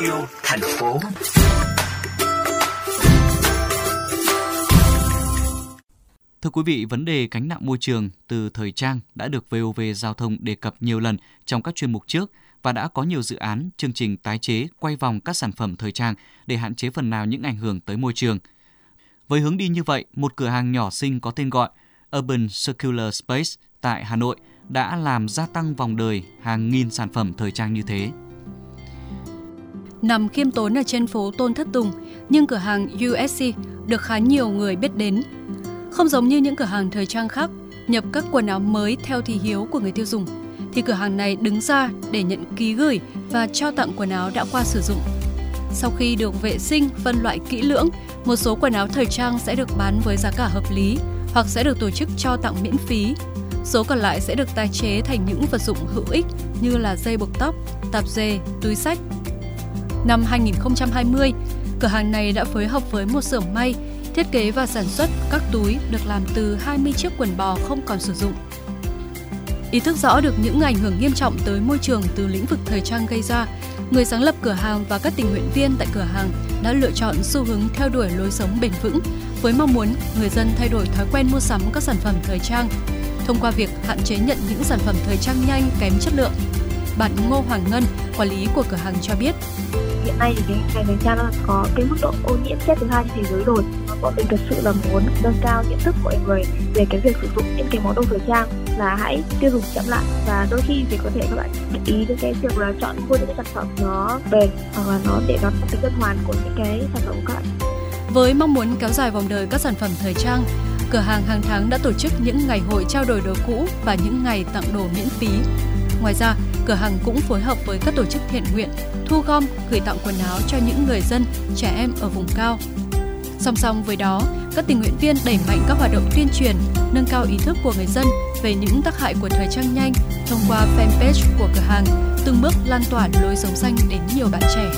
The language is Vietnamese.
yêu thành phố. Thưa quý vị, vấn đề gánh nặng môi trường từ thời trang đã được VOV Giao thông đề cập nhiều lần trong các chuyên mục trước và đã có nhiều dự án, chương trình tái chế, quay vòng các sản phẩm thời trang để hạn chế phần nào những ảnh hưởng tới môi trường. Với hướng đi như vậy, một cửa hàng nhỏ xinh có tên gọi Urban Circular Space tại Hà Nội đã làm gia tăng vòng đời hàng nghìn sản phẩm thời trang như thế. Nằm khiêm tốn ở trên phố Tôn Thất Tùng, nhưng cửa hàng USC được khá nhiều người biết đến. Không giống như những cửa hàng thời trang khác, nhập các quần áo mới theo thị hiếu của người tiêu dùng, thì cửa hàng này đứng ra để nhận ký gửi và trao tặng quần áo đã qua sử dụng. Sau khi được vệ sinh, phân loại kỹ lưỡng, một số quần áo thời trang sẽ được bán với giá cả hợp lý hoặc sẽ được tổ chức cho tặng miễn phí. Số còn lại sẽ được tái chế thành những vật dụng hữu ích như là dây buộc tóc, tạp dề, túi sách. Năm 2020, cửa hàng này đã phối hợp với một xưởng may thiết kế và sản xuất các túi được làm từ 20 chiếc quần bò không còn sử dụng. Ý thức rõ được những ảnh hưởng nghiêm trọng tới môi trường từ lĩnh vực thời trang gây ra, người sáng lập cửa hàng và các tình nguyện viên tại cửa hàng đã lựa chọn xu hướng theo đuổi lối sống bền vững với mong muốn người dân thay đổi thói quen mua sắm các sản phẩm thời trang thông qua việc hạn chế nhận những sản phẩm thời trang nhanh kém chất lượng. Bạn Ngô Hoàng Ngân, quản lý của cửa hàng cho biết, hiện nay thì cái ngành đánh trang nó có cái mức độ ô nhiễm xếp thứ hai trên thế giới rồi. Bọn mình thật sự là muốn nâng cao nhận thức của mọi người về cái việc sử dụng những cái món đồ thời trang là hãy tiêu dùng chậm lại. Và đôi khi thì có thể các bạn để ý đến cái việc là chọn mua những cái sản phẩm nó bền hoặc là nó để nó tính tuần hoàn của những cái sản phẩm của các bạn. Với mong muốn kéo dài vòng đời các sản phẩm thời trang, cửa hàng hàng tháng đã tổ chức những ngày hội trao đổi đồ cũ và những ngày tặng đồ miễn phí. Ngoài ra, cửa hàng cũng phối hợp với các tổ chức thiện nguyện thu gom, gửi tặng quần áo cho những người dân, trẻ em ở vùng cao. Song song với đó, các tình nguyện viên đẩy mạnh các hoạt động tuyên truyền, nâng cao ý thức của người dân về những tác hại của thời trang nhanh thông qua fanpage của cửa hàng, từng bước lan tỏa lối sống xanh đến nhiều bạn trẻ.